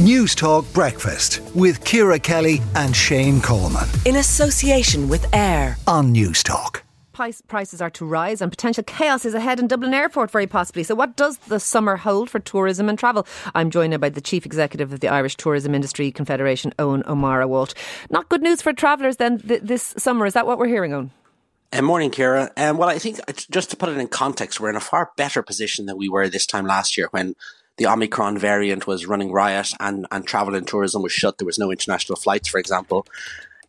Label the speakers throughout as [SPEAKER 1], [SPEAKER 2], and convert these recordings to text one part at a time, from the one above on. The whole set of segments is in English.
[SPEAKER 1] Newstalk Breakfast with Ciara Kelly and Shane Coleman.
[SPEAKER 2] In association with AIR
[SPEAKER 1] on Newstalk.
[SPEAKER 3] Prices are to rise and potential chaos is ahead in Dublin Airport, very possibly. So, what does the summer hold for tourism and travel? I'm joined now by the Chief Executive of the Irish Tourism Industry Confederation, Eoin O'Meara Walsh. Not good news for travellers then th- this summer. Is that what we're hearing, Eoin?
[SPEAKER 4] Uh, morning, Ciara. Um, well, I think just to put it in context, we're in a far better position than we were this time last year when the Omicron variant was running riot and, and travel and tourism was shut. There was no international flights, for example.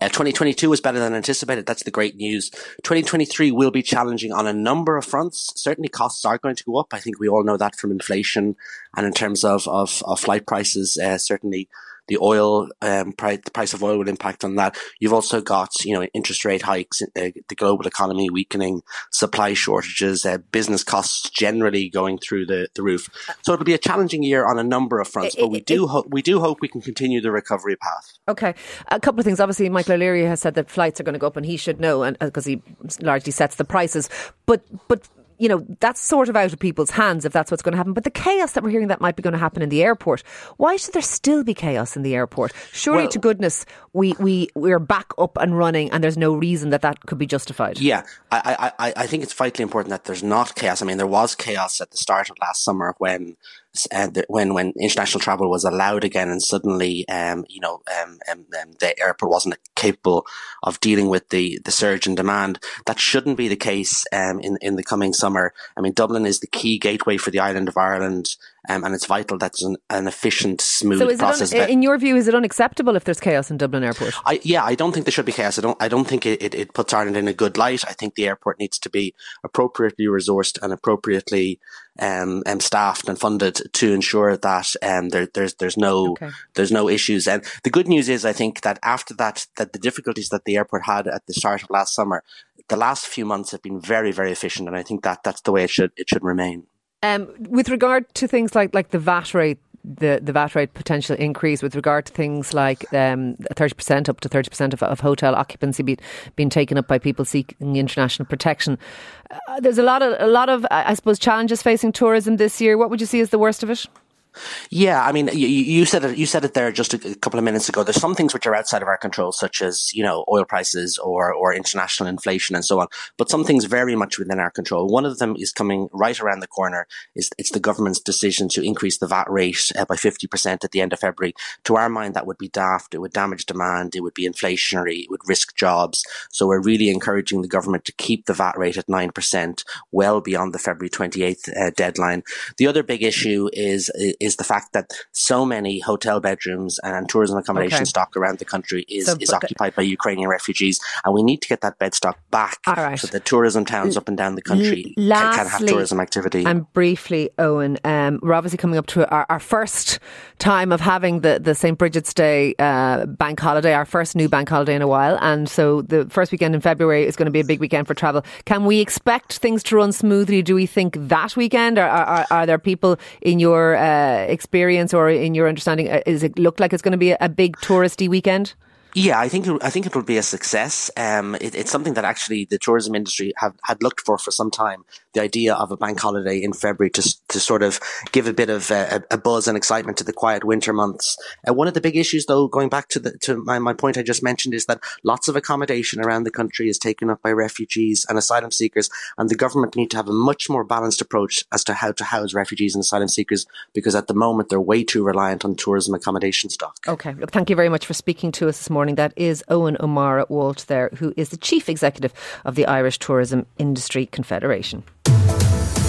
[SPEAKER 4] Uh, 2022 was better than anticipated. That's the great news. 2023 will be challenging on a number of fronts. Certainly costs are going to go up. I think we all know that from inflation and in terms of, of, of flight prices, uh, certainly the oil um, price, the price of oil will impact on that. You've also got you know interest rate hikes, uh, the global economy weakening, supply shortages, uh, business costs generally going through the, the roof. So it'll be a challenging year on a number of fronts, but we do hope we do hope we can continue the recovery path.
[SPEAKER 3] Okay, a couple of things. Obviously, Michael O'Leary has said that flights are going to go up, and he should know, and because uh, he largely sets the prices. But but you know, that's sort of out of people's hands if that's what's going to happen. But the chaos that we're hearing that might be going to happen in the airport, why should there still be chaos in the airport? Surely, well, to goodness, we, we, we're back up and running and there's no reason that that could be justified.
[SPEAKER 4] Yeah, I, I, I think it's vitally important that there's not chaos. I mean, there was chaos at the start of last summer when uh, when when international travel was allowed again, and suddenly, um, you know, um, um, um, the airport wasn't capable of dealing with the the surge in demand. That shouldn't be the case um, in in the coming summer. I mean, Dublin is the key gateway for the island of Ireland. Um, and it's vital that's an, an efficient, smooth so process.
[SPEAKER 3] Un- in your view, is it unacceptable if there's chaos in Dublin Airport?
[SPEAKER 4] I, yeah, I don't think there should be chaos. I don't. I don't think it, it, it, puts Ireland in a good light. I think the airport needs to be appropriately resourced and appropriately um, um staffed and funded to ensure that um, there, there's there's no okay. there's no issues. And the good news is, I think that after that, that the difficulties that the airport had at the start of last summer, the last few months have been very very efficient, and I think that that's the way it should it should remain.
[SPEAKER 3] Um, with regard to things like like the VAT rate, the, the VAT rate potential increase with regard to things like um, 30% up to 30% of, of hotel occupancy be, being taken up by people seeking international protection. Uh, there's a lot of a lot of I suppose challenges facing tourism this year. What would you see as the worst of it?
[SPEAKER 4] Yeah, I mean, you, you, said it. You said it there just a couple of minutes ago. There's some things which are outside of our control, such as you know oil prices or or international inflation and so on. But some things very much within our control. One of them is coming right around the corner. Is it's the government's decision to increase the VAT rate uh, by fifty percent at the end of February. To our mind, that would be daft. It would damage demand. It would be inflationary. It would risk jobs. So we're really encouraging the government to keep the VAT rate at nine percent, well beyond the February twenty eighth uh, deadline. The other big issue is is the fact that so many hotel bedrooms and tourism accommodation okay. stock around the country is, so, is occupied by Ukrainian refugees, and we need to get that bed stock back so that tourism towns up and down the country L- lastly, can, have tourism activity.
[SPEAKER 3] And briefly, Eoin, um, we're obviously coming up to our, our, first time of having the, the St. Brigid's Day uh, bank holiday, our first new bank holiday in a while, and so the first weekend in February is going to be a big weekend for travel. Can we expect things to run smoothly? Do we think that weekend, or are, are, are there people in your uh, experience or in your understanding, uh, is it look like it's going to be a big touristy weekend?
[SPEAKER 4] Yeah, I think I think it will be a success. Um, it, it's something that actually the tourism industry have had looked for for some time. The idea of a bank holiday in February to to sort of give a bit of uh, a buzz and excitement to the quiet winter months. Uh, one of the big issues, though, going back to the to my, my point I just mentioned, is that lots of accommodation around the country is taken up by refugees and asylum seekers, and the government need to have a much more balanced approach as to how to house refugees and asylum seekers because at the moment they're way too reliant on tourism accommodation stock.
[SPEAKER 3] Okay, look, thank you very much for speaking to us this morning. That is Eoin O'Meara Walsh there, who is the Chief Executive of the Irish Tourism Industry Confederation.